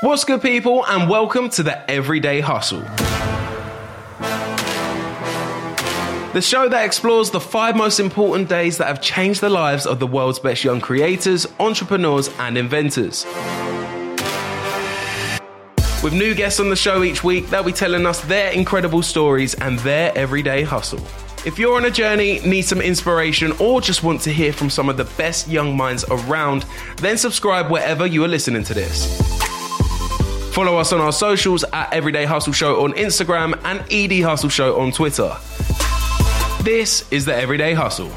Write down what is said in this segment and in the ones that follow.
What's good, people, and welcome to the Everyday Hustle. The show that explores the five most important days that have changed the lives of the world's best young creators, entrepreneurs, and inventors. With new guests on the show each week, they'll be telling us their incredible stories and their everyday hustle. If you're on a journey, need some inspiration, or just want to hear from some of the best young minds around, then subscribe wherever you are listening to this. Follow us on our socials at Everyday Hustle Show on Instagram and ED Hustle Show on Twitter. This is the Everyday Hustle.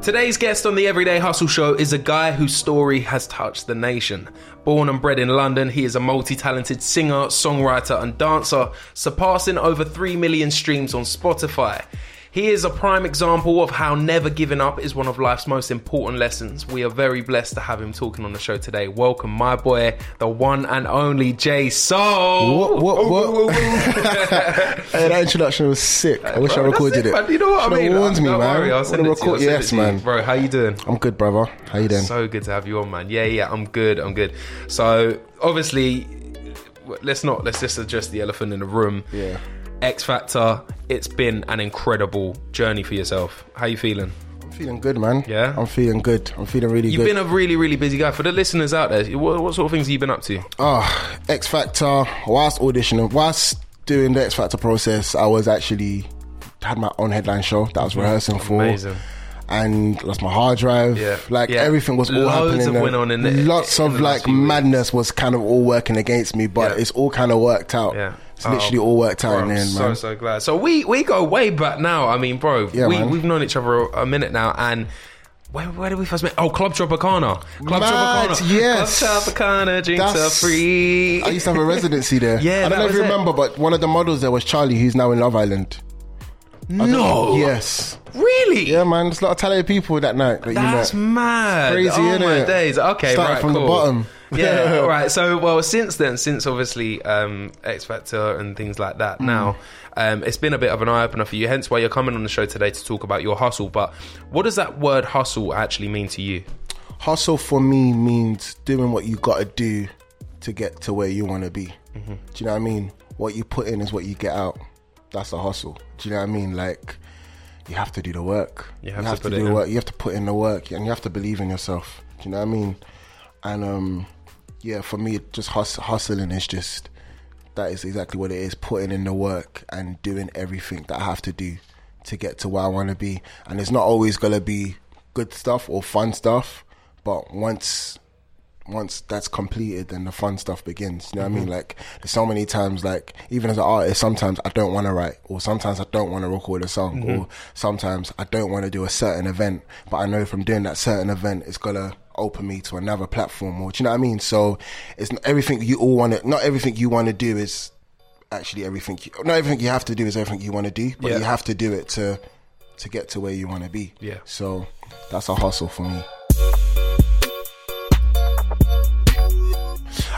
Today's guest on the Everyday Hustle Show is a guy whose story has touched the nation. Born and bred in London, he is a multi talented singer, songwriter, and dancer, surpassing over 3 million streams on Spotify. He is a prime example of how never giving up is one of life's most important lessons. We are very blessed to have him talking on the show today. Welcome, my boy, the one and only Jay Soul. What, what, what? hey, that introduction was sick. I wish I Bro, that's recorded it, it. man. You know what Should've I mean? warned me, Don't man. worry, I'll send Would've it to you. I'll record- send yes, to you. man. Bro, how you doing? I'm good, brother. How you doing? So good to have you on, man. Yeah, yeah, I'm good. I'm good. So obviously, let's not let's just address the elephant in the room. Yeah. X Factor. It's been an incredible journey for yourself. How you feeling? I'm feeling good, man. Yeah? I'm feeling good. I'm feeling really good. You've good. been a really, really busy guy. For the listeners out there, what, what sort of things have you been up to? Oh, X Factor. Whilst auditioning, whilst doing the X Factor process, I was actually had my own headline show that I was mm. rehearsing for. Amazing. And lost my hard drive. Yeah. Like Yeah. everything was all Loads happening. of went on in the- Lots in of like few weeks. madness was kind of all working against me, but Yeah. it's all kind of worked out. Yeah. It's literally Oh, all worked out bro, in the end, so man. so glad. So we we go way back now. I mean, bro, Yeah, we man. we've known each other a, minute now, and. Where, where did we first meet? Oh, Club Tropicana. Club Mad, Tropicana. yes. Club Tropicana, drinks are free. I used to have a residency there. Yeah, I that don't know if was you it. remember, but one of the models there was Charlie, who's now in Love Island. No. Yes. Really? Yeah, man. There's a lot of talented people that night that That's you met. That's mad. Crazy, oh my innit? days. Okay, Started right, from the cool. bottom. Yeah, all right. So, well, since then, since obviously um, X Factor and things like that, Mm. now um, it's been a bit of an eye opener for you. Hence, why you're coming on the show today to talk about your hustle. But what does that word hustle actually mean to you? Hustle for me means doing what you got to do to get to where you want to be. Mm-hmm. Do you know what I mean? What you put in is what you get out. That's a hustle. Do you know what I mean? Like, you have to do the work. You have to put do the work. You have to put in the work, and you have to believe in yourself. Do you know what I mean? And um, yeah, for me, just hus- hustling is just that is exactly what it is. Putting in the work and doing everything that I have to do to get to where I want to be. And it's not always gonna be good stuff or fun stuff, but once once that's completed, then the fun stuff begins. You know what I mean? Mm-hmm. Like, there's so many times, like, even as an artist, sometimes I don't want to write, or sometimes I don't want to record a song, or mm-hmm. sometimes I don't want to do a certain event, but I know from doing that certain event, it's gonna open me to another platform, or do you know what I mean? So, it's not everything you all want to, not everything you want to do is actually everything, you, not everything you have to do is everything you want to do, but Yeah. you have to do it to, to get to where you want to be. Yeah. So, that's a hustle for me.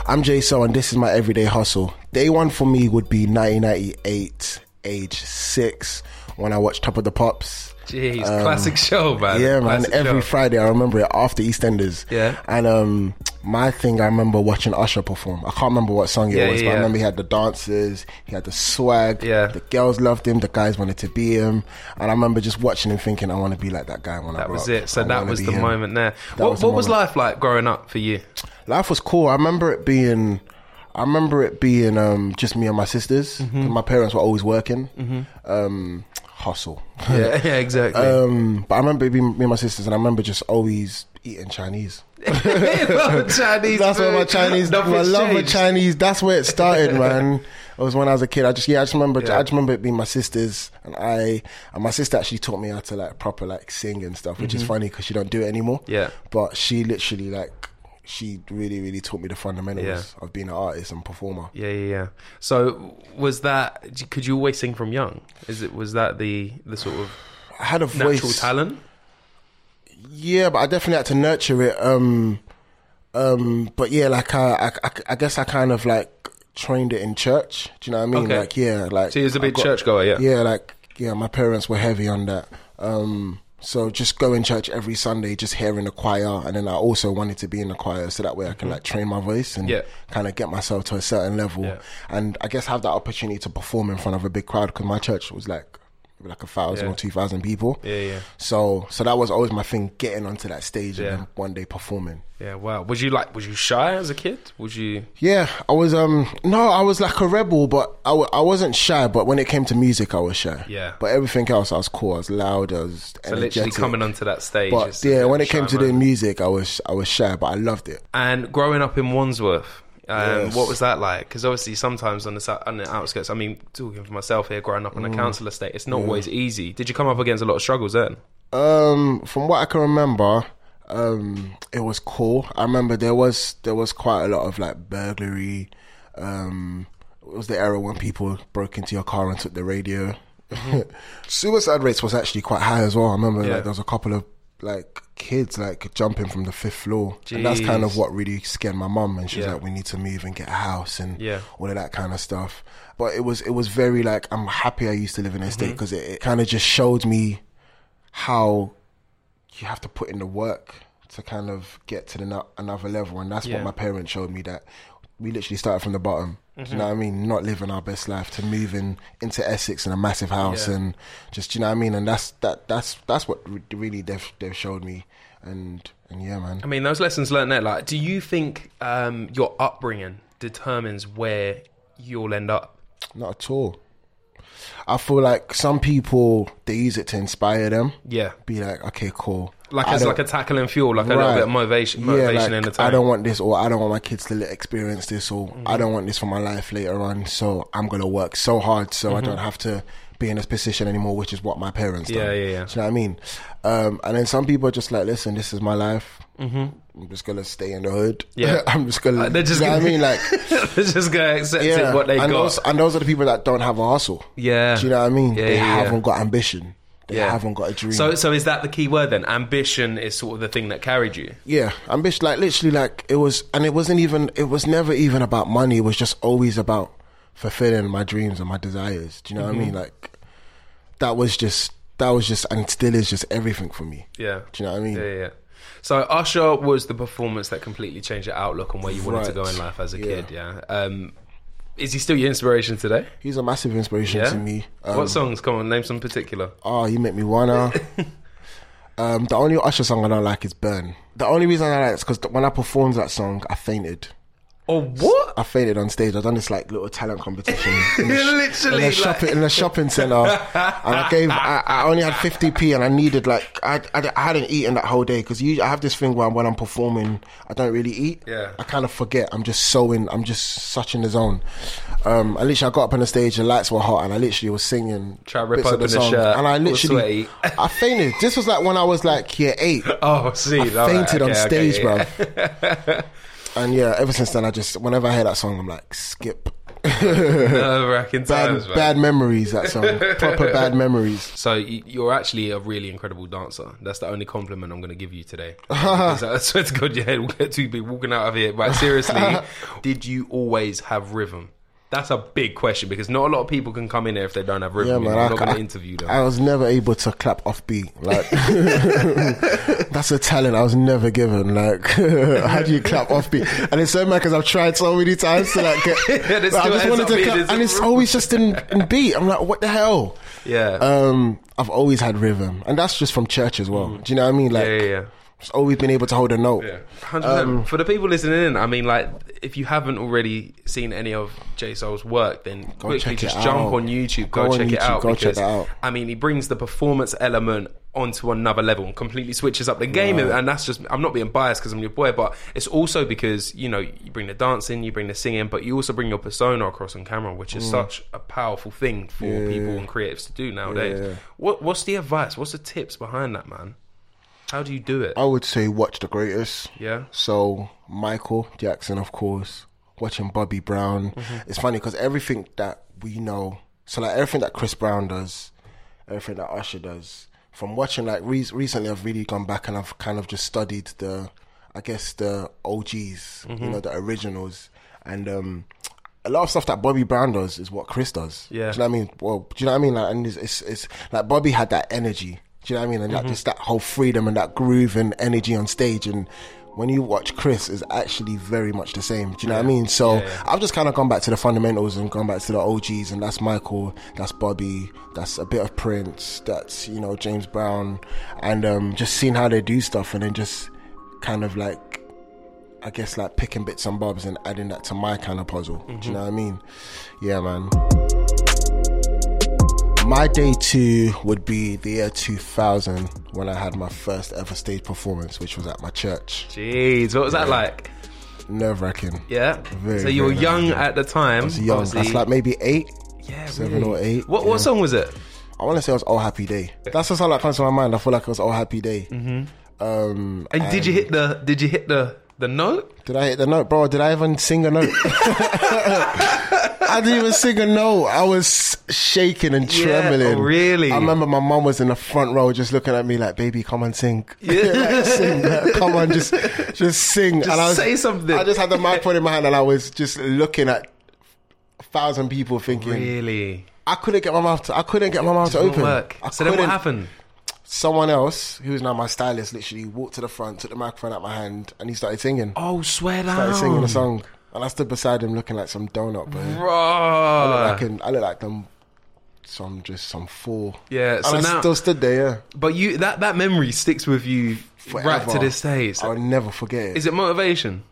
I'm Jay So, and this is my everyday hustle. Day one for me would be 1998, age six, when I watched Top of the Pops. Jeez, classic show, man. Um, Yeah, man. Classic Every show. Friday, I remember it after EastEnders. Yeah. And um, my thing, I remember watching Usher perform. I can't remember what song it Yeah, was, yeah, but I remember he had the dancers, he had the swag. Yeah. The girls loved him, the guys wanted to be him. And I remember just watching him thinking, I want to be like that guy when I That was up. it. So I that was the him." moment there. That what was the what was life like growing up for you? Life was cool. I remember it being, I remember it being um, just me and my sisters. Mm-hmm. My parents were always working. Um, hustle. Yeah, yeah, exactly. Um, but I remember it being me and my sisters, and I remember just always eating Chinese. Chinese. That's where my food. Chinese, my Nothing's love of changed. Chinese. That's where it started, man. It was when I was a kid. I just yeah, I just remember. Yeah. I just remember it being my sisters and I. And my sister actually taught me how to like proper like sing and stuff, which is funny because she don't do it anymore. Mm-hmm. Yeah. But she literally like she really really taught me the fundamentals Yeah. of being an artist and performer. Yeah, yeah, yeah. So was that? Could you always sing from young? Is it? Was that the the sort of I had a voice. natural talent? Yeah, but I definitely had to nurture it. Um, um, but yeah, like I, I, I, guess I kind of like trained it in church. Do you know what I mean? Okay. Like yeah, like So he was a big got- churchgoer, yeah. Yeah, like yeah, my parents were heavy on that. Um, so just going to church every Sunday, just hearing the choir, and then I also wanted to be in the choir so that way I can like train my voice and Mm-hmm. Yeah. kind of get myself to a certain level, Yeah. and I guess have that opportunity to perform in front of a big crowd because my church was like like a thousand Yeah. or two thousand people. Yeah, yeah. So so that was always my thing, getting onto that stage Yeah. and then one day performing. Yeah. Wow. Was you like? Was you shy as a kid? Was you? Yeah, I was. Um, no, I was like a rebel, but I, w- I wasn't shy. But when it came to music, I was shy. Yeah. But everything else, I was cool. I was loud. I was So literally coming onto that stage. But yeah, when it came to man. doing music, I was I was shy, but I loved it. And growing up in Wandsworth, um, Yes. what was that like? Because obviously, sometimes on the on the outskirts. I mean, talking for myself here, growing up on Mm. a council estate, it's not always easy. Did you come up against a lot of struggles then? Um, from what I can remember, um, it was cool. I remember there was there was quite a lot of like burglary. Um, it was the era when people broke into your car and took the radio. Suicide rates was actually quite high as well. I remember Yeah. like there was a couple of like kids like jumping from the fifth floor, and that's kind of what really scared my mum. And she was Yeah. like, "We need to move and get a house and Yeah. all of that kind of stuff." But it was it was very like I'm happy I used to live in a Mm-hmm. state because it, it kind of just showed me how you have to put in the work to kind of get to the no- another level, and that's Yeah. what my parents showed me that we literally started from the bottom. Mm-hmm. you know what I mean? Not living our best life to moving into Essex in a massive house, Yeah. and just you know what I mean? And that's that that's that's what re- really they've they've showed me, and and yeah, man. I mean, those lessons learned there. Like, do you think um, your upbringing determines where you'll end up? Not at all. I feel like some people they use it to inspire them. Yeah, Be like, okay, cool. Like as like a tackling fuel, like a little bit of motivation, motivation yeah, in the time. I don't want this, or I don't want my kids to experience this, or Mm-hmm. I don't want this for my life later on. So I'm gonna work so hard so I don't have to be in this position anymore, which is what my parents. Mm-hmm. Yeah, done. yeah, yeah. Do you know what I mean? Um, and then some people are just like, listen, this is my life. I'm just gonna stay in the hood. Mm-hmm. Yeah. I'm just gonna. Uh, they're just you know what I gonna- mean? Like, They're just gonna accept yeah. it, what they and got. Those, and those are the people that don't have a hustle. yeah, Do you know what I mean? Yeah, they yeah. haven't got ambition. They Yeah. haven't got a dream. So, so is that the key word then? Ambition is sort of the thing that carried you. Yeah, ambition. Like literally, like it was, and it wasn't even. It was never even about money. It was just always about fulfilling my dreams and my desires. Do you know what I mean? Like that was just that was just and still is just everything for me. Yeah. Do you know what I mean? Yeah, yeah. So Usher was the performance that completely changed your outlook on where you wanted to go in life as a Yeah. kid. Yeah. Um, is he still your inspiration today? He's a massive inspiration Yeah. to me. Um, what songs? Come on, name some particular. Oh, you make me wanna. um, the only Usher song I don't like is "Burn." The only reason I like it is because when I performed that song, I fainted. Oh, what? I fainted on stage. I done this like little talent competition in the, Literally, in the like- shopping in the shopping center, and I gave. I, I only had fifty p, and I needed like I, I, I hadn't eaten that whole day because I have this thing where when I'm performing, I don't really eat. Yeah. I kind of forget. I'm just so in. I'm just such in the zone. Um, I literally I got up on the stage, the lights were hot, and I literally was singing. Try to rip bits of open the song, shirt, and I literally. I fainted. This was like when I was like year eight. Oh, see, I fainted on okay, okay, stage, yeah. bro. and yeah, ever since then, I just whenever I hear that song, I'm like skip. Bad, times, bad memories. That song, proper bad memories. So you're actually a really incredible dancer. That's the only compliment I'm going to give you today. Because I swear to God, your head will get too big walking out of here. But seriously, did you always have rhythm? That's a big question because not a lot of people can come in here if they don't have rhythm. Yeah, man. I, not going to interview them. I was never able to clap off beat. Like that's a talent I was never given. Like how do you clap off beat? And it's so mad because I've tried so many times to like get. It like, I just wanted to clap, and it's always just in, in beat. I'm like, what the hell? yeah. Um, I've always had rhythm, and that's just from church as well. Do you know what I mean? Like, Mm. yeah, yeah, yeah. Always been able to hold a note. Yeah, hundred percent. For the people listening in, I mean, like, if you haven't already seen any of J Soul's work, then quickly check it just jump out. on YouTube, Go go, on check it YouTube, out go check because that out. I mean, he brings the performance element onto another level and completely switches up the game. And that's just, I'm not being biased because I'm your boy, but it's also because, you know, you bring the dancing, you bring the singing, but you also bring your persona across on camera, which is such a powerful thing for Mm. Yeah. people and creatives to do nowadays. Yeah. What What's the advice? What's the tips behind that, man? How do you do it? I would say watch the greatest. Yeah. So Michael Jackson, of course, watching Bobby Brown. Mm-hmm. It's funny because everything that we know, so like everything that Chris Brown does, everything that Usher does. From watching like re- recently, I've really gone back and I've kind of just studied the, I guess the OGs, Mm-hmm. you know, the originals, and um, a lot of stuff that Bobby Brown does is what Chris does. Yeah. Do you know what I mean? Well, do you know what I mean? Like, and it's, it's, it's like Bobby had that energy. Do you know what I mean? And Mm-hmm. like just that whole freedom and that groove and energy on stage. And when you watch Chris, is actually very much the same. Do you know what I mean? So Yeah, yeah. I've just kind of gone back to the fundamentals and gone back to the OGs, and that's Michael, that's Bobby, that's a bit of Prince, that's you know James Brown, and um, just seeing how they do stuff, and then just kind of like I guess like picking bits and bobs and adding that to my kind of puzzle. Do you know what I mean? Yeah, man. My day two would be the year 2000 when I had my first ever stage performance, which was at my church. Jeez, what was that like? Nerve wracking. Yeah. Very, so you were young at the time. I was young. obviously. That's like maybe eight. yeah, seven really. or eight, What yeah. what song was it? I want to say it was All Happy Day. That's the song that comes to my mind. I feel like it was All Happy Day. Mm-hmm. Um, And did you hit the did you hit the the note? Did I hit the note, bro? Did I even sing a note? I didn't even sing a note. I was shaking and Yeah, trembling. oh, really? I remember my mom was in the front row, just looking at me like, "Baby, come on, sing. like, sing. like, come on, just, just sing." and I was, say something. I just had the microphone in my hand, and I was just looking at a thousand people, thinking, Really? I couldn't get my mouth. To, I couldn't get my mouth to open. work. I So then what happened? Someone else, who is now my stylist, literally walked to the front, took the microphone out my hand, and he started singing. Oh, swear down. Started singing a song, and I stood beside him looking like some donut, bro. I look like an, I look like them, some just some fool. Yeah, and so I now- still stood there. Yeah, But you that that memory sticks with you right Forever. to this day. So- I'll never forget it. is it motivation?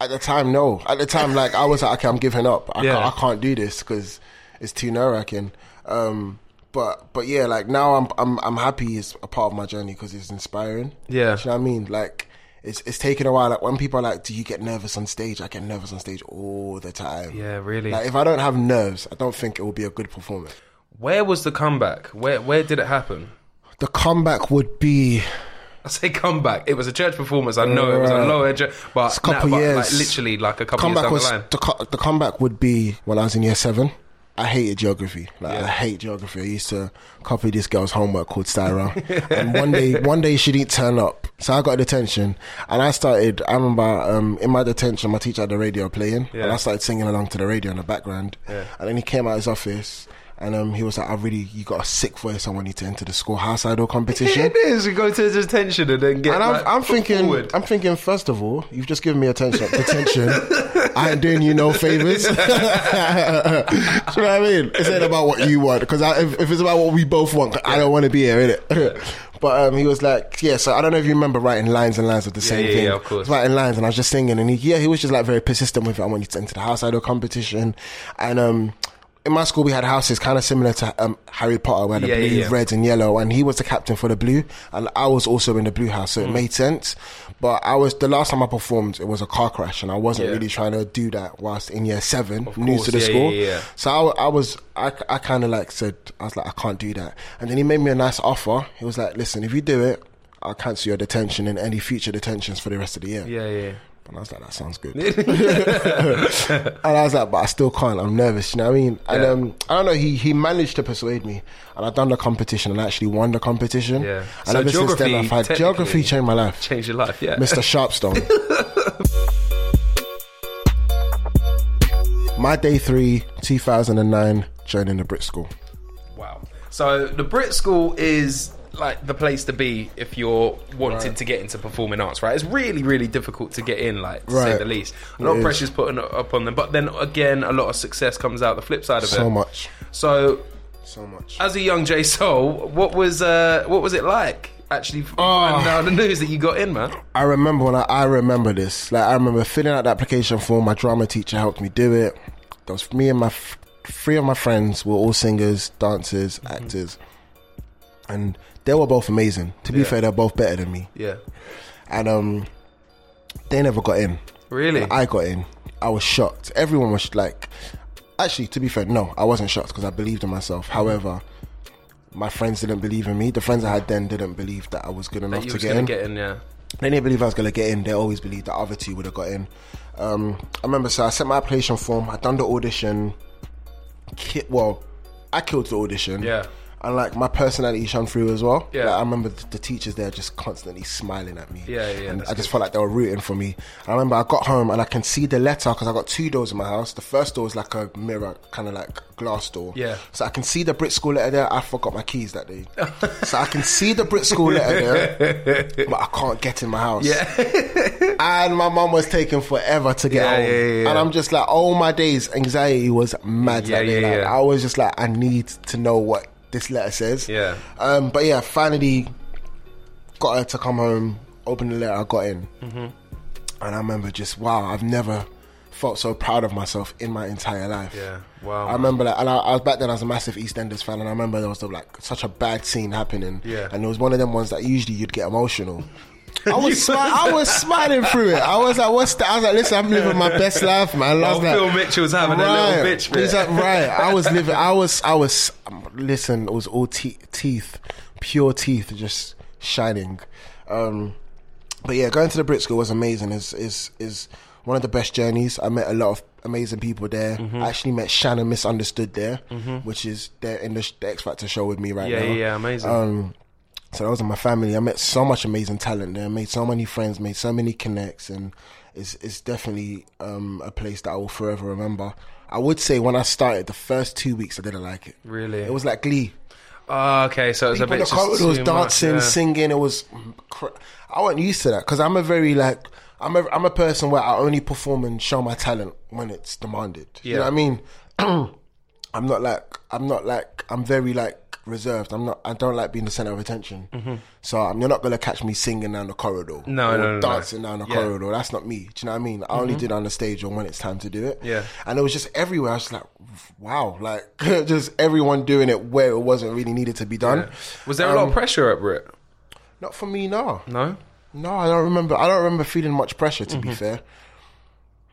At the time, no. At the time, like I was like, okay, I'm giving up. I, Yeah. can't, I can't do this because it's too nerve wracking. Um, but but yeah, like now I'm I'm I'm happy it's a part of my journey because it's inspiring. Yeah. Do you know what I mean? Like it's it's taken a while. Like when people are like, "Do you get nervous on stage?" I get nervous on stage all the time. Yeah, really. Like if I don't have nerves, I don't think it will be a good performance. Where was the comeback? Where where did it happen? The comeback would be I say comeback. It was a church performance. I know it was a Right. lower, ju- but, It's a couple nah, but, years. like literally like a couple comeback years was down the line. the the comeback would be when I was in year seven. I hated geography. Like Yeah. I hate geography. I used to copy this girl's homework called Styra. and one day, one day she didn't turn up, so I got detention. And I started. I remember um, in my detention, my teacher had the radio playing, Yeah. and I started singing along to the radio in the background. Yeah. And then he came out of his office. And um, he was like, "I really, you got a sick voice. I want you to enter the school house idol competition." It is. You go to detention and then get. And I'm, like, I'm thinking, forward. I'm thinking. First of all, you've just given me attention. Attention. I ain't doing you no favors. You know what I mean? It's not about what you want because if, if it's about what we both want, I don't want to be here, innit? But um, he was like, yeah. So I don't know if you remember writing lines and lines of the same yeah, thing. yeah, of course. Writing lines and I was just singing, and he, yeah, he was just like very persistent with it. I want you to enter the house idol competition, and um. In my school, we had houses kind of similar to um, Harry Potter, where the Yeah, blue, yeah, yeah. red, and yellow, and he was the captain for the blue, and I was also in the blue house, so Mm. it made sense. But I was the last time I performed, it was a car crash, and I wasn't really trying to do that whilst in year seven, new course, to the school. So I, I was, I, I kind of like said, I was like, I can't do that, and then he made me a nice offer. He was like, listen, if you do it, I'll cancel your detention and any future detentions for the rest of the year. yeah, yeah. And I was like, that sounds good. and I was like, but I still can't. I'm nervous. You know what I mean? And Yeah. um, I don't know. He he managed to persuade me, and I done the competition and I actually won the competition. Yeah. And So ever since then, geography I've had geography changed my life. Change your life. Yeah. Mr. Sharpstone. my day three, 2009, joining the Brit School. Wow. So the Brit School is like the place to be if you're wanting Right. to get into performing arts, right? It's really, really difficult to get in, like to say the least. A lot It of is. pressure's put on, up on them, but then again, a lot of success comes out the flip side of So it. So much, So, so much. as a young J Soul, what was uh, what was it like? Actually, out the news that you got in, man. I remember when I, I remember this. Like I remember filling out the application form. My drama teacher helped me do it. There was me and my f- three of my friends were all singers, dancers, actors. and they were both amazing. To be Yeah. fair, they're both better than me, Yeah. and um, they never got in. Really? I got in. I was shocked. Everyone was like, actually, to be fair, no, I wasn't shocked because I believed in myself. However, my friends didn't believe in me. The friends I had then didn't believe that I was good enough to get in. get in, yeah. They didn't believe I was gonna get in. They always believed the other two would have got in. Um, I remember, so I sent my application form. I done the audition. Ki- well, I killed the audition. Yeah. And like my personality shone through as well. Yeah. Like, I remember the, the teachers there just constantly smiling at me. Yeah, yeah, yeah, And I just good. felt like they were rooting for me. And I remember I got home and I can see the letter because I got two doors in my house. The first door is like a mirror, kind of like glass door. Yeah. So I can see the Brit School letter there. I forgot my keys that day. so I can see the Brit School letter there, but I can't get in my house. Yeah. And my mum was taking forever to get Yeah, home. yeah, yeah. And I'm just like, oh my days, anxiety was mad. Yeah, that day. Like, yeah. I was just like, I need to know what this letter says. Yeah. Um, but yeah, finally got her to come home, open the letter, I got in. Mm-hmm. And I remember just, wow, I've never felt so proud of myself in my entire life. Yeah. Wow. I remember that, and I, I was back then. I was a massive EastEnders fan, and I remember there was like such a bad scene happening. Yeah. and it was one of them ones that usually you'd get emotional. I was smi- I was smiling through it. I was like, "What's that?" I was like, "Listen, I'm living my best life, man." I was Oh, like, Phil Mitchell's having a little bitch fit. He's like, right. I was living. I was. I was. Um, listen, it was all te- teeth, pure teeth, just shining. Um, but yeah, going to the Brit School was amazing. Is is is one of the best journeys. I met a lot of amazing people there. Mm-hmm. I actually met Shannon Misunderstood there, which is there in the, the X Factor show with me right Yeah, now. yeah, yeah, amazing. Um, so that was in my family. I met so much amazing talent there. I Made so many friends. Made so many connects, and it's it's definitely um, a place that I will forever remember. I would say when I started, the first two weeks I didn't like it. Really? It was like Glee. Oh, okay, so it was People a in bit the just corridors dancing, much, yeah. singing. It was. Cr- I wasn't used to that because I'm a very like I'm a I'm a person where I only perform and show my talent when it's demanded. You know Yeah. what I mean? I'm not like I'm not like I'm very like reserved. I'm not. I don't like being the center of attention. So um, you're not gonna catch me singing down the corridor. Mm-hmm. No, or no, no, no. dancing down the Yeah. Mm-hmm. corridor. That's not me. Do you know what I mean? I only do it on the stage or when it's time to do it. Yeah. And it was just everywhere. I was like, wow, like just everyone doing it where it wasn't really needed to be done. Yeah. Was there a lot of pressure at Brit? Not for me, no. No. No, I don't remember. I don't remember feeling much pressure. To Mm-hmm. be fair,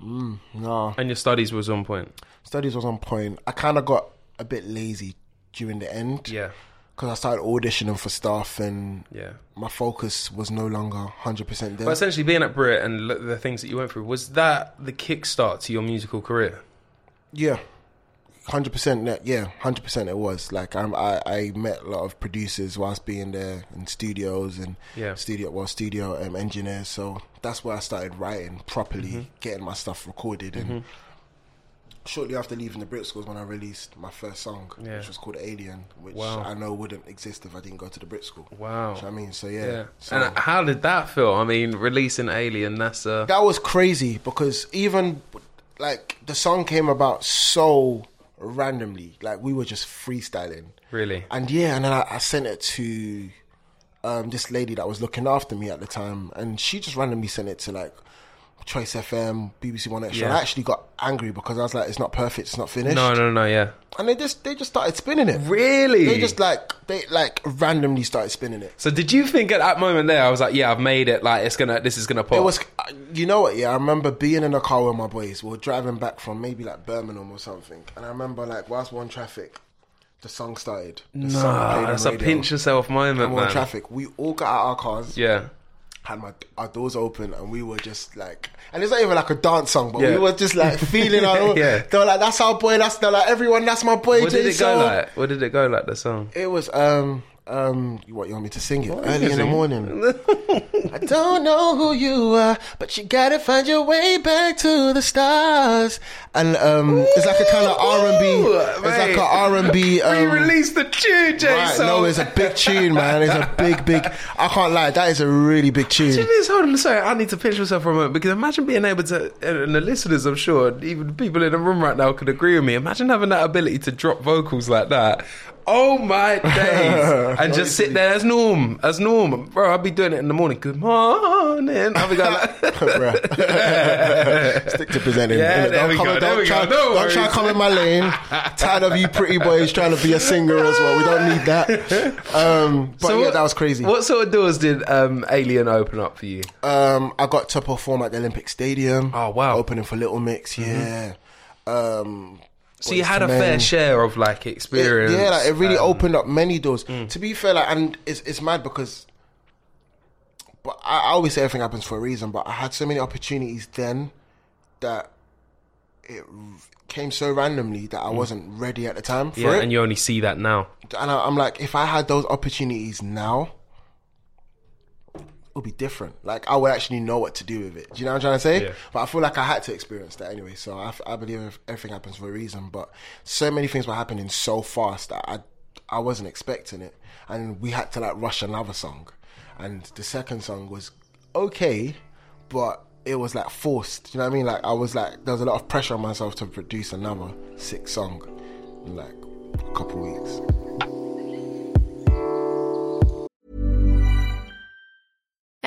mm, no. And your studies was on point. Studies was on point. I kind of got a bit lazy during the end. Yeah. Because I started auditioning for stuff, and Yeah. my focus was no longer hundred percent there. But essentially, being at Brit and the things that you went through was that the kickstart to your musical career? Yeah, hundred percent. Yeah, hundred percent. It was like I'm, I I met a lot of producers whilst being there in studios and Yeah. studio well studio um, engineers. So that's where I started writing properly, Mm-hmm. getting my stuff recorded, and shortly after leaving the Brit schools, when I released my first song, Yeah. which was called Alien, which Wow. I know wouldn't exist if I didn't go to the Brit school. Wow. Do you know what I mean? So yeah, Yeah. So- and how did that feel? I mean, releasing Alien, that's uh, that was crazy because even like the song came about so randomly like we were just freestyling really. and yeah and then I, I sent it to um, this lady that was looking after me at the time and she just randomly sent it to like Choice FM, BBC 1Xtra. Yeah. I actually got angry because I was like, "It's not perfect. It's not finished." No, no, no, yeah. And they just they just started spinning it. Really? They just like they like randomly started spinning it. So did you think at that moment there, I was like, yeah, I've made it. Like it's gonna, this is gonna pop. It was, uh, you know what? Yeah, I remember being in a car with my boys. We were driving back from maybe like Birmingham or something, and I remember like whilst we're on traffic, the song started. The song Nah, on that's a pinch yourself moment, and on man. traffic. We all got out our cars, Yeah. Had my our doors open, and we were just like, and it's not even like a dance song, but Yeah. we were just like feeling our. Yeah. They were like, "That's our boy." That's they're like everyone. That's my boy. What did it J-Soul." go like? What did it go like? The song. It was um um. What you want me to sing it you early in the morning? I don't know who you are, but you gotta find your way back to the stars. And um, it's like a kind of R and B. It's like a R and B. Um, Re-release the tune, Jason. Right, no, it's a big tune, man. It's a big, big. I can't lie, that is a really big tune. It is, hold on, sorry, I need to pinch myself for a moment because imagine being able to, and the listeners, I'm sure, even people in the room right now could agree with me. Imagine having that ability to drop vocals like that Oh my days! And just sit there as norm, as norm, bro. I'll be doing it in the morning. Good morning. I'll be going like. Stick to presenting. Yeah, there don't we come, go, don't there we try, go. No don't try worries. come in my lane. Tired of you pretty boys trying to be a singer as well. We don't need that. Um, but So yeah, what- that was crazy. What sort of doors did um, Alien open up for you? Um, I got to perform at the Olympic Stadium. Oh, wow. Mm-hmm. Opening for Little Mix, yeah. Um, So you had a fair share of like It- experience. yeah, like it really um, opened up many doors. To be fair, like, and it's it's mad because, but I, I always say everything happens for a reason. But I had so many opportunities then that it came so randomly that I wasn't ready at the time for Mm. Yeah, it. and you only see that now. and I, I'm like, if I had those opportunities now, it would be different. Like I would actually know what to do with it. Do you know what I'm trying to say? Yeah. But I feel like I had to experience that anyway. So I believe everything happens for a reason. But so many things were happening so fast that I I wasn't expecting it, and we had to like rush another song, and the second song was okay, but it was like forced. Do you know what I mean? Like I was like there was a lot of pressure on myself to produce another sick song in like a couple weeks.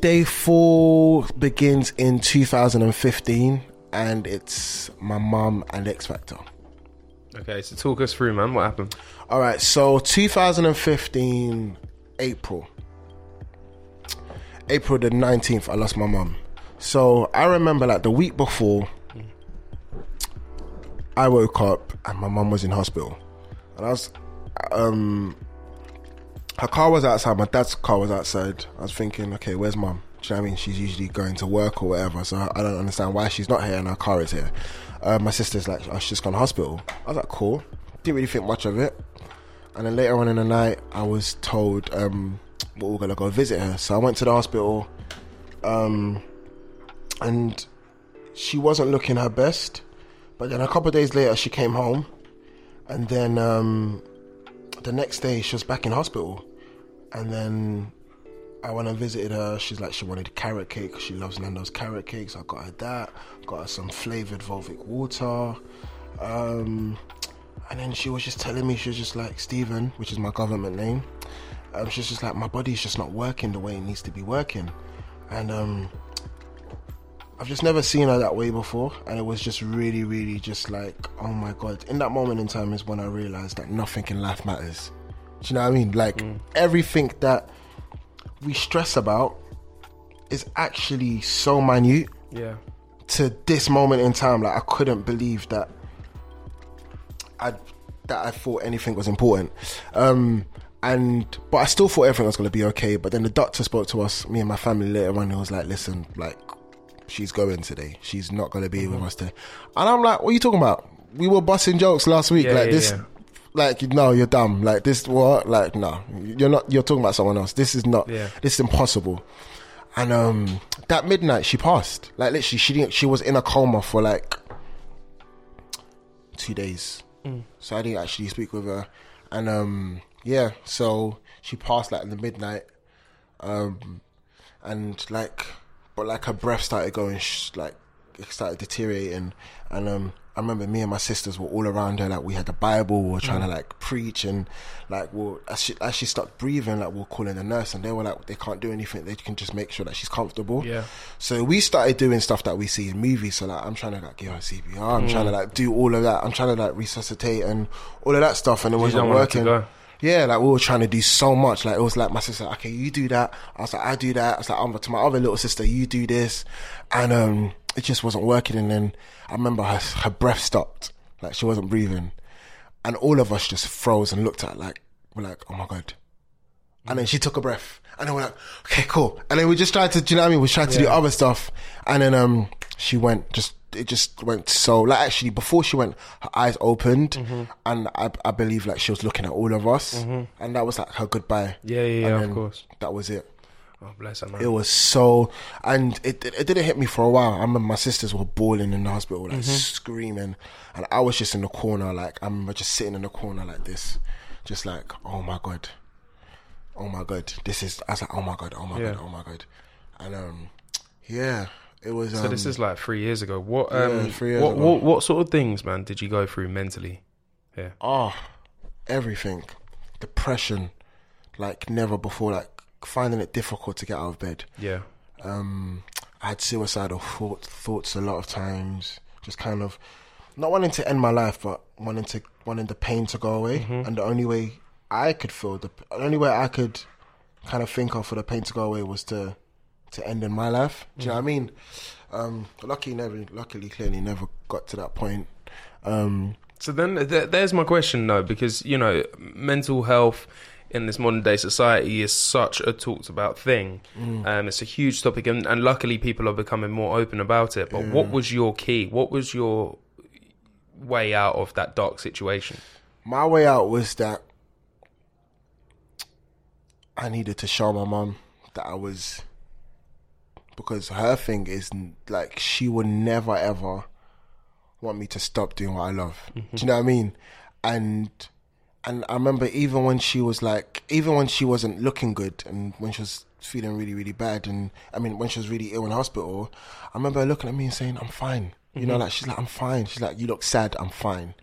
Day four begins in 2015, and it's my mum and X Factor. Okay, so talk us through, man. What happened? All right, so 2015 April, April the 19th, I lost my mum. So I remember like the week before, I woke up and my mum was in hospital, and I was, um, her car was outside. My dad's car was outside. I was thinking, okay, where's mum? Do you know what I mean? She's usually going to work or whatever, so I don't understand why she's not here and her car is here. Uh, my sister's like, oh, she's just gone to hospital. I was like, cool. Didn't really think much of it. And then later on in the night, I was told um, we we're gonna go visit her. So I went to the hospital, um, and she wasn't looking her best. But then a couple of days later, she came home, and then um, the next day she was back in hospital, and then I went and visited her. She's like she wanted carrot cake she loves Nando's carrot cakes. I got her that. Got her some flavored Volvic water. Um, and then she was just telling me she was just like Stephen, which is my government name. Um, she's just like my body's just not working the way it needs to be working, and um, I've just never seen her that way before, and it was just really, really just like, oh my god. In that moment in time is when I realized that nothing in life matters. Do you know what I mean? Like everything that we stress about is actually so minute Yeah. to this moment in time. Like I couldn't believe that I that I thought anything was important. Um, and but I still thought everything was going to be okay. But then the doctor spoke to us, me and my family later on. And he was like, "Listen, like she's going today. She's not going to be with us today." And I'm like, "What are you talking about? We were busting jokes last week. Yeah, like yeah, this." yeah. Like no, you're dumb. Like this, what? Like no, you're not. You're talking about someone else. This is not. Yeah. This is impossible. And um, that midnight, she passed. Like literally, she didn't. She was in a coma for like two days. So I didn't actually speak with her. And um, yeah, so she passed like in the midnight. Um, and like, but like her breath started going, sh- like it started deteriorating. And um, I remember me and my sisters were all around her. Like we had the Bible, we were trying Mm. to like preach, and like we'll as she, as she stopped breathing, like we're calling the nurse, and they were like they can't do anything. They can just make sure that she's comfortable. Yeah. So we started doing stuff that we see in movies. So like I'm trying to like give her CPR. I'm trying to like do all of that. I'm trying to like resuscitate and all of that stuff, and it wasn't don't want her to working. Yeah, like we were trying to do so much. Like it was like my sister, okay, you do that. I was like, I do that. I was like, I'm to my other little sister, you do this, and um, it just wasn't working. And then I remember her her breath stopped, like she wasn't breathing, and all of us just froze and looked at her like we're like, oh my god. And then she took a breath, and then we're like, okay, cool. And then we just tried to, do you know what I mean? We tried to do other stuff, and then um, she went just. It just went so like actually before she went, her eyes opened, Mm-hmm. and I, I believe like she was looking at all of us, and that was like her goodbye. Yeah, yeah, yeah, of course. That was it. Oh, bless her, man. It was so, and it it didn't hit me for a while. I remember my sisters were bawling in the hospital, like Mm-hmm. screaming, and I was just in the corner, like I remember just sitting in the corner like this, just like, oh my god, oh my god, this is. I was like, oh my god, oh my Yeah. god, oh my god, and um, yeah, it was. Um, so this is like three years ago. What Yeah, um, three years what, ago. what what sort of things, man, did you go through mentally? Yeah. oh, everything, depression, like never before, like finding it difficult to get out of bed. Yeah. um, I had suicidal thought, thoughts a lot of times. Just kind of not wanting to end my life, but wanting to wanting the pain to go away. And the only way I could feel the, the only way I could kind of think of for the pain to go away was to to end in my life. Do you know what I mean? Um, luckily, never, luckily, clearly, never got to that point. Um, So then th- there's my question though, because you know, mental health in this modern day society is such a talked about thing. Um, it's a huge topic, and, and luckily people are becoming more open about it. But what was your key? What was your way out of that dark situation? my way out was that I needed to show my mum that I was because her thing is like she would never ever want me to stop doing what I love. Do you know what I mean? And and I remember even when she was like even when she wasn't looking good and when she was feeling really really bad and I mean when she was really ill in hospital, I remember her looking at me and saying I'm fine. You know like she's like I'm fine. She's like you look sad, I'm fine.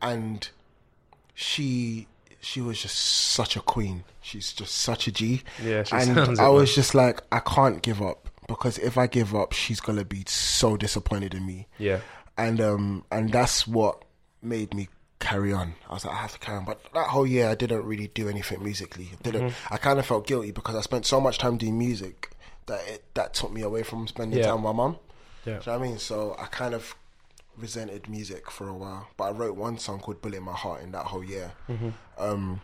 And she she was just such a queen. She's just such a G. Yeah, and I was just like, I can't give up because if I give up, she's gonna be so disappointed in me. Yeah. And um and that's what made me carry on. I was like, I have to carry on. But that whole year, I didn't really do anything musically. I didn't. Mm-hmm. I kind of felt guilty because I spent so much time doing music that it that took me away from spending Yeah. time with my mum. Yeah. Do you know what I mean? So I kind of resented music for a while. But I wrote one song called Bullet in My Heart in that whole year. Mm-hmm. Um,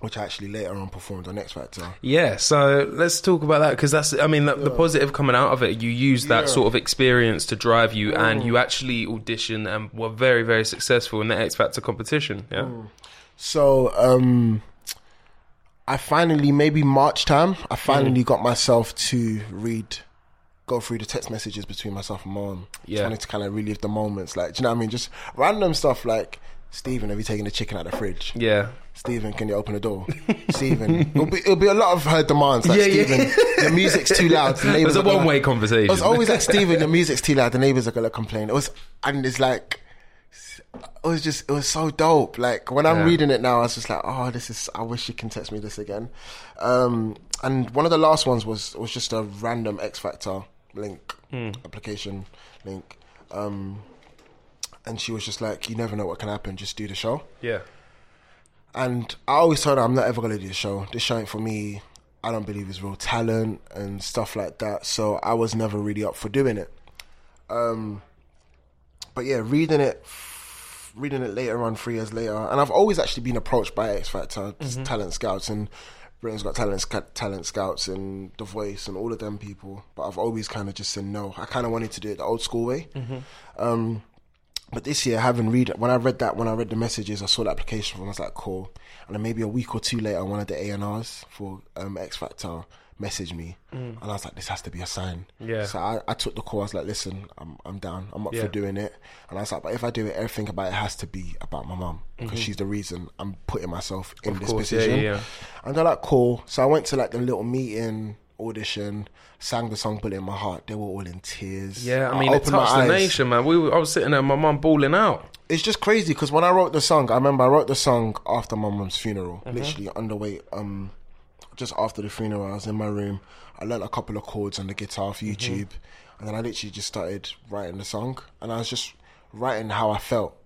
which I actually later on performed on X Factor. Yeah, so let's talk about that because that's, I mean, the, the positive coming out of it. You used that Yeah. Mm. sort of experience to drive you, and you actually auditioned and were very, very successful in the X Factor competition. Yeah, Mm. So um, I finally, maybe March time, I Mm. finally got myself to read, go through the text messages between myself and mom. Yeah. Just wanted to kind of relive the moments, like, do you know what I mean? Just random stuff like, Stephen, have you taken the chicken out of the fridge? yeah, Stephen, can you open the door? Stephen, it'll be, it'll be a lot of her demands. Like, Yeah, yeah. Stephen, the music's too loud. The it was a one-way conversation. It was always like, Stephen, the music's too loud. The neighbors are gonna complain. It was, and it's like, it was just, it was so dope. Like when I'm Yeah. reading it now, I was just like, oh, this is. I wish you can text me this again. Um, and one of the last ones was was just a random X Factor link Hmm. application link. Um, and she was just like, you never know what can happen. Just do the show. yeah, And I always told her I'm not ever gonna do the show. This show ain't for me. I don't believe it's real talent and stuff like that. So I was never really up for doing it. Um, but yeah, reading it, reading it later on, three years later, and I've always actually been approached by X Factor talent scouts and Britain's Got Talent Sc- talent scouts and The Voice and all of them people. But I've always kind of just said no. I kind of wanted to do it the old school way. Um, but this year, having read when I read that, when I read the messages, I saw the application form. I was like, cool. And then maybe a week or two later, one of the A&Rs for um, X Factor messaged me, and I was like, this has to be a sign. Yeah. So I, I took the call. I was like, listen, I'm I'm down. I'm up Yeah. for doing it. And I was like, but if I do it, everything about it has to be about my mum because she's the reason I'm putting myself in Of this course, position. yeah, yeah. And they're like, cool. So I went to like the little meeting audition, sang the song "Bullet in My Heart." They were all in tears. Yeah, I mean, it touched the nation, man. We, were, I was sitting there, my mum bawling out. It's just crazy because when I wrote the song, I remember I wrote the song after my mum's funeral, Mm-hmm. literally on the way, um, just after the funeral. I was in my room. I learned a couple of chords on the guitar off Mm-hmm. YouTube, and then I literally just started writing the song, and I was just writing how I felt,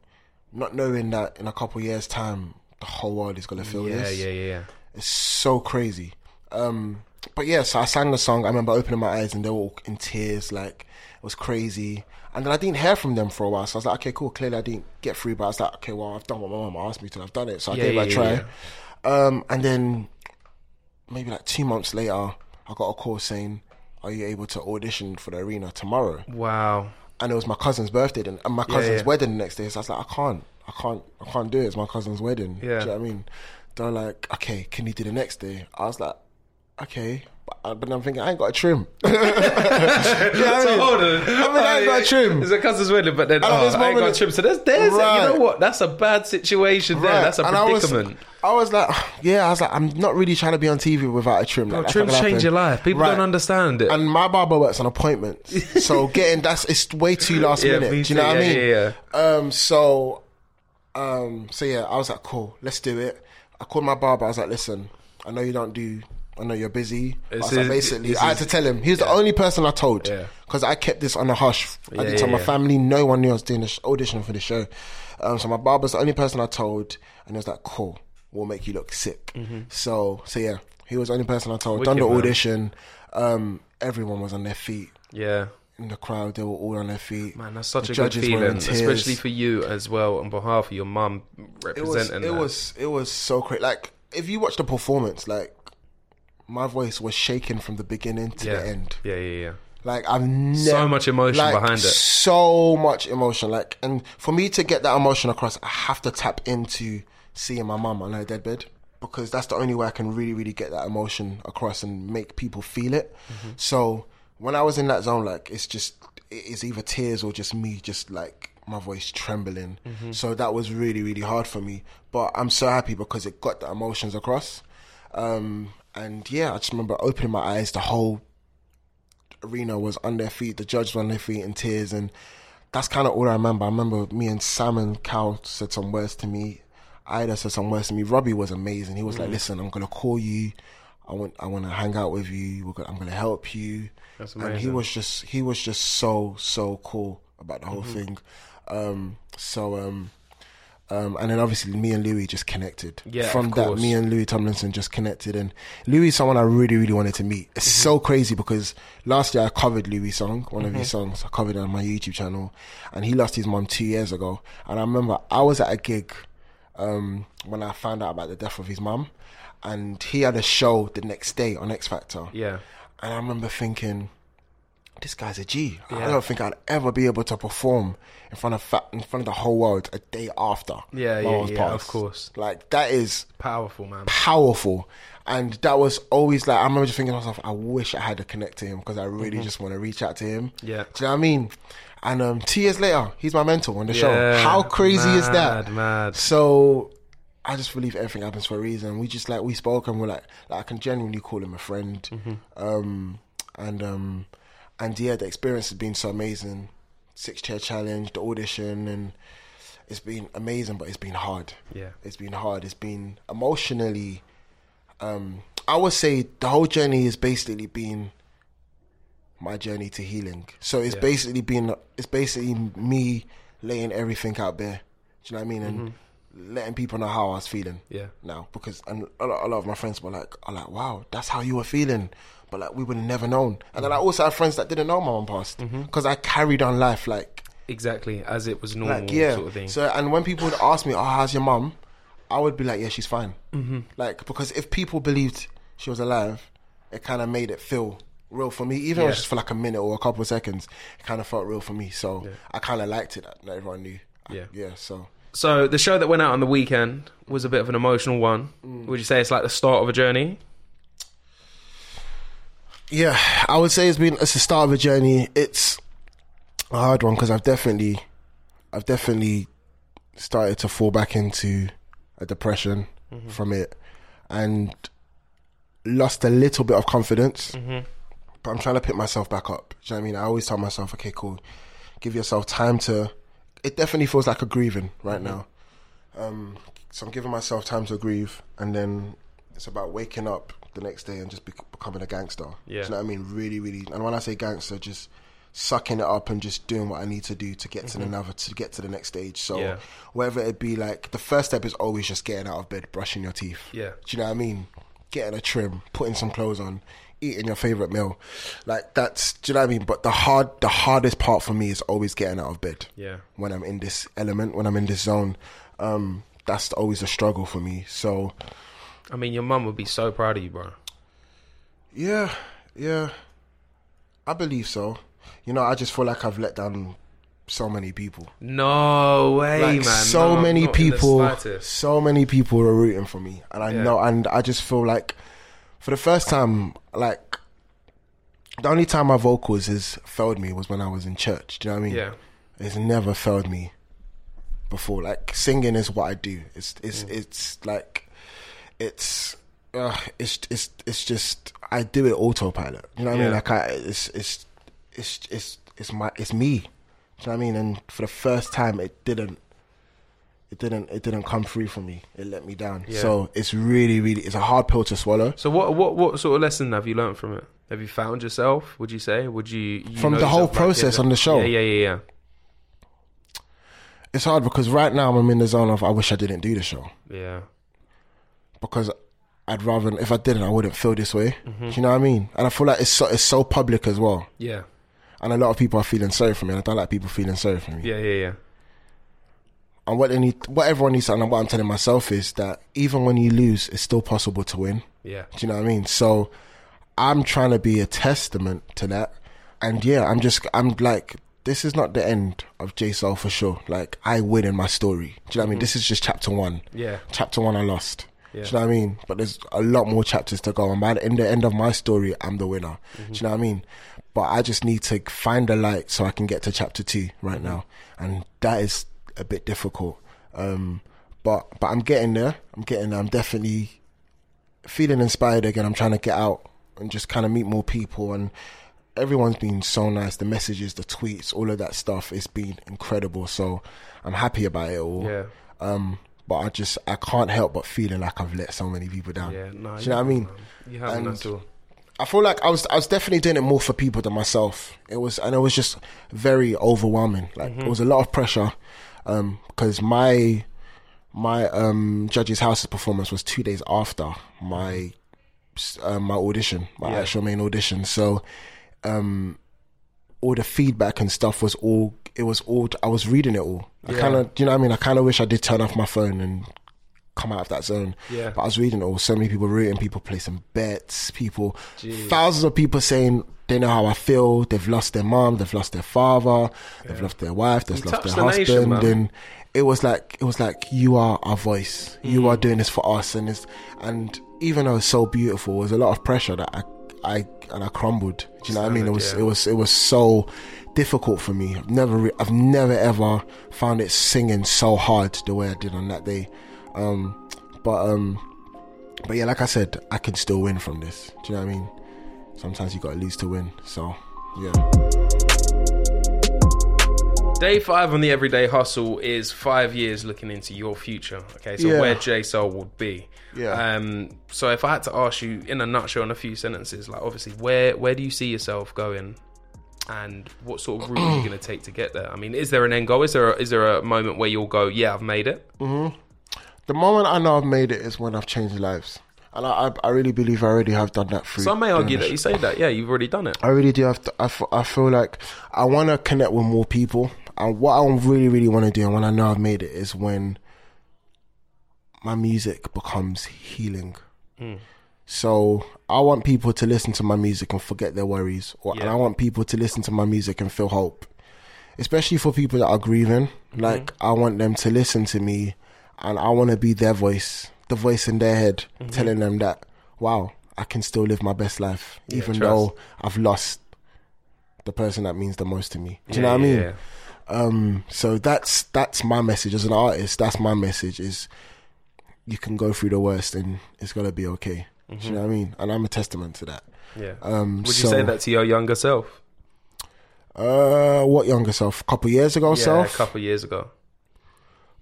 not knowing that in a couple of years' time the whole world is gonna feel Yeah, this. yeah, yeah, yeah. It's so crazy. Um, but yeah, so I sang the song. I remember opening my eyes and they were all in tears. Like it was crazy. And then I didn't hear from them for a while. So I was like, okay, cool. Clearly I didn't get through, but I was like, okay, well, I've done what my mum asked me to. I've done it. So I Yeah, gave it a try. yeah, Um, and then maybe like two months later, I got a call saying, "Are you able to audition for the arena tomorrow?" Wow. And it was my cousin's birthday then, and my cousin's yeah. wedding the next day. So I was like, I can't, I can't, I can't do it. It's my cousin's wedding. Yeah. Do you know what I mean? They're like, okay, can you do the next day? I was like, okay. But, uh, but I'm thinking, I ain't got a trim. so hold on. I mean, I ain't got a trim. It's a cousin's wedding, but then oh, I ain't got a trim. So there's, there's you know what? That's a bad situation there. That's a and I was- predicament. I was, like, yeah, I was like, I'm not really trying to be on TV without a trim. Bro, trims change your life. People Right. don't understand it. And my barber works on appointments, so getting that's it's way too last Yeah, minute. Do you know too. what I Yeah, mean? yeah, Um, so, um, so yeah, I was like, cool, let's do it. I called my barber. I was like, listen, I know you don't do. I know you're busy. I This was like, basically, I had to tell him. He was the only person I told Yeah. because I kept this on a hush. I Yeah, didn't tell my yeah. family. No one knew I was doing this audition for the show. Um, so my barber's the only person I told, and he was like, cool, we'll make you look sick. So, so yeah, he was the only person I told. Done the Mm-hmm. Wicked, audition. Um, everyone was on their feet yeah. in the crowd. They were all on their feet. Man, that's such The a good judges were in feeling, especially for you as well, on behalf of your mum it was representing it was it was so great. Like if you watch the performance, like my voice was shaking from the beginning to yeah. the end. Yeah, yeah, yeah. Like I've never So much emotion like, behind it. So much emotion. Like and for me to get that emotion across, I have to tap into seeing my mum on her deadbed. Because that's the only way I can really, really get that emotion across and make people feel it. Mm-hmm. So when I was in that zone, like it's just it's either tears or just me, just like my voice trembling. Mm-hmm. So that was really, really hard for me. But I'm so happy because it got the emotions across. Um, and yeah, I just remember opening my eyes. The whole arena was on their feet. The judge was on their feet in tears, and that's kind of all I remember. I remember me and Simon Cowell said some words to me. Ayda said some words to me. Robbie was amazing. He was Mm. like, "Listen, I'm gonna call you. I want, I want to hang out with you. We're gonna, I'm gonna help you." That's amazing. And he was just, he was just so, so cool about the whole Mm-hmm. thing. Um, so, um, um, and then obviously me and Louis just connected. Yeah, From that, course. me and Louis Tomlinson just connected, and Louis is someone I really, really wanted to meet. It's Mm-hmm. so crazy because last year I covered Louis' song, one Mm-hmm. of his songs. I covered it on my YouTube channel, and he lost his mom two years ago. And I remember I was at a gig um, when I found out about the death of his mum, and he had a show the next day on X Factor. Yeah. And I remember thinking, this guy's a G. I Yeah. don't think I'd ever be able to perform in front of fa- in front of the whole world a day after. Yeah, yeah, yeah, of course. Like that is Powerful, man. powerful. And that was always like I remember just thinking to myself, I wish I had to connect to him because I really just want to reach out to him. Mm-hmm. Yeah. Do you know what I mean? And um, two years later, he's my mentor on the show. Yeah, How crazy is that? mad, mad. So I just believe everything happens for a reason. We just like we spoke and we're like, like I can genuinely call him a friend. Mm-hmm. Um, and um, and yeah, the experience has been so amazing. Six chair challenge, the audition, and it's been amazing, but it's been hard. Yeah. it's been hard. It's been emotionally. Um, I would say the whole journey has basically been my journey to healing. So it's Yeah. basically been it's basically me laying everything out there. Do you know what I mean? And letting people know how I was feeling. Mm-hmm. Yeah. Now because and a lot, a lot of my friends were like, are like, wow, that's how you were feeling. But like we would have never known. And then I also have friends that didn't know my mom passed Mm-hmm. because I carried on life like Exactly, as it was normal, like yeah. sort of thing. So and when people would ask me, "Oh, how's your mum?" I would be like, "Yeah, she's fine." Mm-hmm. Like because if people believed she was alive, it kind of made it feel real for me. Even if it Yeah. was just for like a minute or a couple of seconds, it kind of felt real for me. So I kind of liked it that not everyone knew. I- Yeah. yeah. So So the show that went out on the weekend was a bit of an emotional one. Mm. Would you say it's like the start of a journey? yeah, I would say it's been it's the start of a journey. It's a hard one because I've definitely, I've definitely started to fall back into a depression from it, and lost a little bit of confidence, Mm-hmm. but I'm trying to pick myself back up. Do you know what I mean? I always tell myself, okay, cool, give yourself time to. It definitely feels like a grieving right Mm-hmm. now. Um, so I'm giving myself time to grieve, and then it's about waking up the next day and just bec becoming a gangster. Yeah. Do you know what I mean? Really, really. And when I say gangster, just sucking it up and just doing what I need to do to get to the another to get to the next stage. So Mm-hmm. Yeah. whether it be like the first step is always just getting out of bed, brushing your teeth. Yeah. Do you know what I mean? Getting a trim, putting some clothes on, eating your favorite meal. Like that's do you know what I mean? But the hard the hardest part for me is always getting out of bed. Yeah. When I'm in this element, when I'm in this zone. Um that's always a struggle for me. So I mean, your mum would be so proud of you, bro. yeah, yeah. I believe so. You know, I just feel like I've let down so many people. No way, like man. so No, many not in the people so many people are rooting for me and i Yeah. know and i just feel like for the first time like the only time my vocals has failed me was when i was in church do you know what i mean Yeah. it's never failed me before like singing is what i do it's it's Mm. it's like it's uh, it's it's it's just i do it autopilot you know what i mean like i it's it's it's it's it's my it's me do you know what I mean? And for the first time, it didn't, it didn't, it didn't come through for me. It let me down. Yeah. So it's really, really, it's a hard pill to swallow. So what what what sort of lesson have you learned from it? Have you found yourself? Would you say? Would you, you From the whole process on the show? Yeah, yeah, yeah, yeah. It's hard because right now I'm in the zone of I wish I didn't do the show Yeah. because I'd rather if I didn't I wouldn't feel this way. Mm-hmm. Do you know what I mean? And I feel like it's so it's so public as well, Yeah. and a lot of people are feeling sorry for me. And I don't like people feeling sorry for me. Yeah, yeah, yeah. And what they need, what everyone needs to, and what I'm telling myself is that even when you lose, it's still possible to win. Yeah. Do you know what I mean? So I'm trying to be a testament to that. And yeah, I'm just, I'm like, this is not the end of J Soul for sure. Like, I win in my story. Do you know what I mean? Mm-hmm. This is just chapter one. Yeah. Chapter one, I lost. Yeah. Do you know what I mean? But there's a lot more chapters to go. And by the, in the end of my story, I'm the winner. Do mm-hmm. you know what I mean? But I just need to find the light so I can get to chapter two right mm-hmm. now. And that is a bit difficult. Um, but, but I'm getting there. I'm getting there. I'm definitely feeling inspired again. I'm trying to get out and just kind of meet more people and everyone's been so nice. The messages, the tweets, all of that stuff, it's been incredible. So I'm happy about it all. Yeah. Um, but I just I can't help but feeling like I've let so many people down. Yeah. No. Do you know what I mean? You haven't And- at all. I feel like I was I was definitely doing it more for people than myself. It was and it was just very overwhelming. Like Mm-hmm. it was a lot of pressure because my my um judge's house's performance was two days after my uh, my audition, my Yeah. actual main audition. So um all the feedback and stuff was all it was all I was reading it all. I Yeah. kind of you know what I mean? I kind of wish I did turn off my phone and come out of that zone. Yeah. But I was reading all. So many people rooting, people placing bets, people, Jeez. thousands of people saying they know how I feel. They've lost their mom, they've lost their father, they've lost their wife, they've You lost their the husband, man. and it was like it was like you are our voice. You Mm. are doing this for us, and it's and even though it's so beautiful, there's a lot of pressure that I I and I crumbled. Do you know what I mean? It was Standard, it was it was so difficult for me. I've never re- I've never ever found it singing so hard the way I did on that day. Um, but um, but yeah, like I said, I can still win from this. Do you know what I mean? Sometimes you got to lose to win. So yeah. Day five on the Everyday Hustle is five years looking into your future. Okay, so Yeah. where J Soul would be. Yeah. Um. So if I had to ask you in a nutshell, in a few sentences, like obviously, where where do you see yourself going, and what sort of route are you going to take to get there? I mean, is there an end goal? Is there a, is there a moment where you'll go, yeah, I've made it? The moment I know I've made it is when I've changed lives, and I I, I really believe I already have done that through. Some may argue that you say that, yeah, you've already done it. I really do have to. I, f- I feel like I want to connect with more people. And what I really, really want to do, and when I know I've made it, is when my music becomes healing. Mm. So I want people to listen to my music and forget their worries, or, and I want people to listen to my music and feel hope. Especially for people that are grieving, mm-hmm. like I want them to listen to me, and I want to be their voice, the voice in their head, telling them that, wow, I can still live my best life, even trust. though I've lost the person that means the most to me. Do you Yeah, know what I mean? yeah. Um, so that's that's my message as an artist. That's my message is you can go through the worst and it's gonna be okay. Do you know what I mean? And I'm a testament to that. Yeah. Um, Would you say that to your younger self? Uh, what younger self? A couple years ago, Yeah, self. a couple years ago.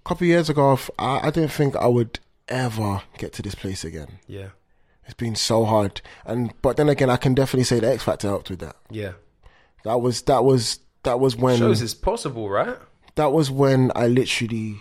Couple years ago, I, I didn't think I would ever get to this place again. Yeah. It's been so hard, and but then again, I can definitely say the X Factor helped with that. Yeah. That was that was that was when Shows it's possible, right? that was when I literally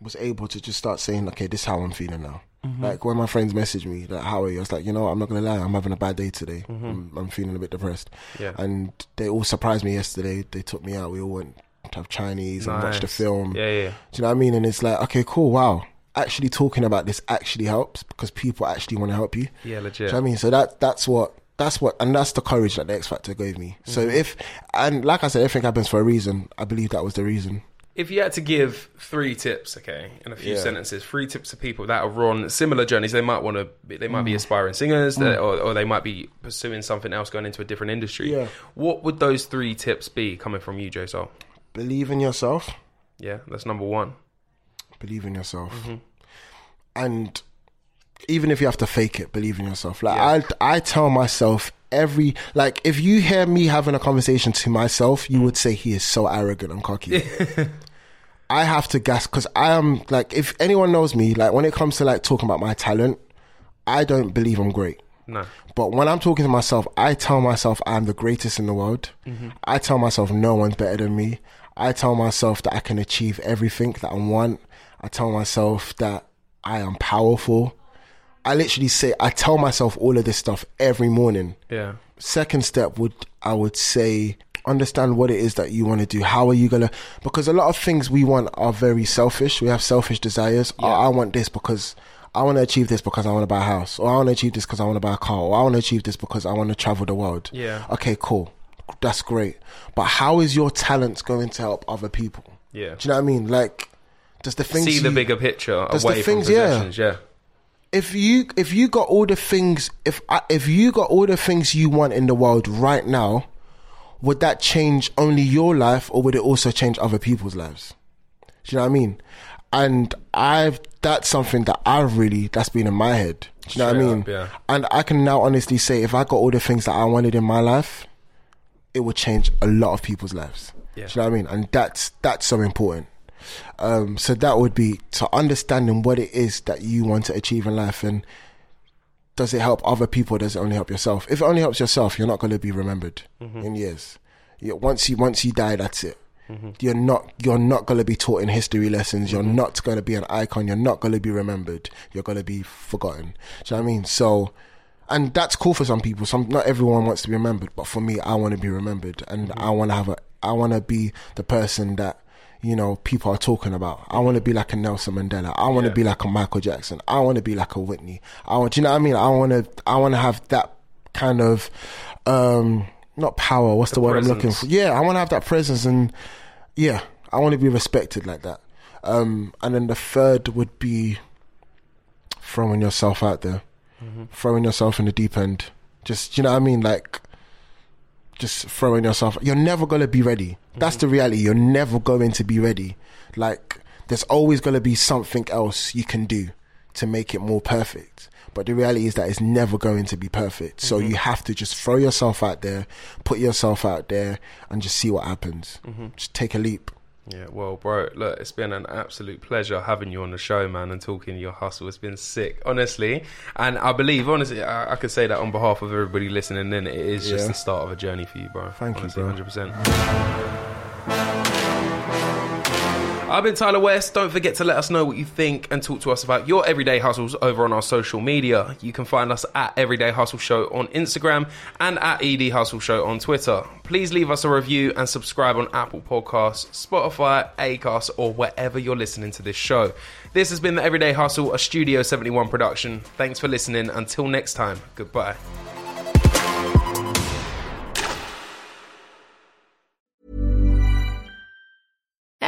was able to just start saying, okay, this is how I'm feeling now. Mm-hmm. Like when my friends messaged me, like, how are you? I was like, you know, what, I'm not gonna lie, I'm having a bad day today. Mm-hmm. I'm, I'm feeling a bit depressed. Yeah. And they all surprised me yesterday. They took me out. We all went to have Chinese and watch the film. Yeah, yeah. Do you know what I mean? And it's like, okay, cool, wow. Actually talking about this actually helps because people actually want to help you. Yeah, Do legit. you know what I mean? So that that's what that's what and that's the courage that the X Factor gave me. So Mm-hmm. if and like I said, everything happens for a reason. I believe that was the reason. If you had to give three tips, okay, in a few Yeah. sentences, three tips to people that are on similar journeys, they might want to, they might Mm. be aspiring singers, they- or, or they might be pursuing something else, going into a different industry. Yeah. What would those three tips be coming from you, J Soul? Believe in yourself. Yeah, that's number one. Believe in yourself. Mm-hmm. And even if you have to fake it, believe in yourself. Like I I tell myself every like if you hear me having a conversation to myself, you would say he is so arrogant and cocky. I have to gas because I am like if anyone knows me, like when it comes to like talking about my talent, I don't believe I'm great. No. But when I'm talking to myself, I tell myself I'm the greatest in the world. I tell myself no one's better than me. I tell myself that I can achieve everything that I want. I tell myself that I am powerful. I literally say I tell myself all of this stuff every morning. Yeah. Second step would I would say understand what it is that you want to do. How are you gonna? Because a lot of things we want are very selfish. We have selfish desires. Oh, I want this because I want to achieve this because I want to buy a house, or I want to achieve this because I want to buy a car, or I want to achieve this because I want to travel the world. Yeah. Okay, cool. That's great. But how is your talent going to help other people? Yeah. Do you know what I mean? Like, does the things See the you- bigger picture the away from things, yeah. possessions. Yeah. if you if you got all the things if I, if you got all the things you want in the world right now, would that change only your life or would it also change other people's lives? Do you know what I mean? And I've that's something that I've really that's been in my head. Do you know what I mean? up, yeah. And I can now honestly say if I got all the things that I wanted in my life, it would change a lot of people's lives. Yeah. Do you know what I mean? And that's that's so important. Um, so that would be to understanding what it is that you want to achieve in life and does it help other people? Does it only help yourself? If it only helps yourself, you're not going to be remembered mm-hmm. in years. You, once you once you die, that's it. Mm-hmm. You're not you're not going to be taught in history lessons. You're mm-hmm. not going to be an icon. You're not going to be remembered. You're going to be forgotten. Do you know what I mean? So, and that's cool for some people. Some not everyone wants to be remembered, but for me, I want to be remembered, and I want to have a I want to be the person that you know people are talking about. I want to be like a Nelson Mandela. I want to Yeah. be like a Michael Jackson. I want to be like a Whitney. I want, do you know what I mean? I want to, I want to have that kind of, um, not power. What's the, word I'm looking for? Yeah, I want to have that presence, and yeah, I want to be respected like that. Um, and then the third would be throwing yourself out there, Mm-hmm. throwing yourself in the deep end. Just, you know what I mean? Like, just throwing yourself. You're never gonna be ready. That's mm-hmm. the reality. You're never going to be ready. Like there's always gonna be something else you can do to make it more perfect. But the reality is that it's never going to be perfect. So mm-hmm. you have to just throw yourself out there, put yourself out there, and just see what happens. Just take a leap. Yeah, well, bro, look, it's been an absolute pleasure having you on the show, man, and talking your hustle. It's been sick, honestly. And I believe, honestly, I, I could say that on behalf of everybody listening in, it is just Yeah. the start of a journey for you, bro. Thank you, bro. 100%. I've been Tyler West. Don't forget to let us know what you think and talk to us about your everyday hustles over on our social media. You can find us at Everyday Hustle Show on Instagram and at ED Hustle Show on Twitter. Please leave us a review and subscribe on Apple Podcasts, Spotify, Acast, or wherever you're listening to this show. This has been the Everyday Hustle, a Studio 71 production. Thanks for listening. Until next time, goodbye.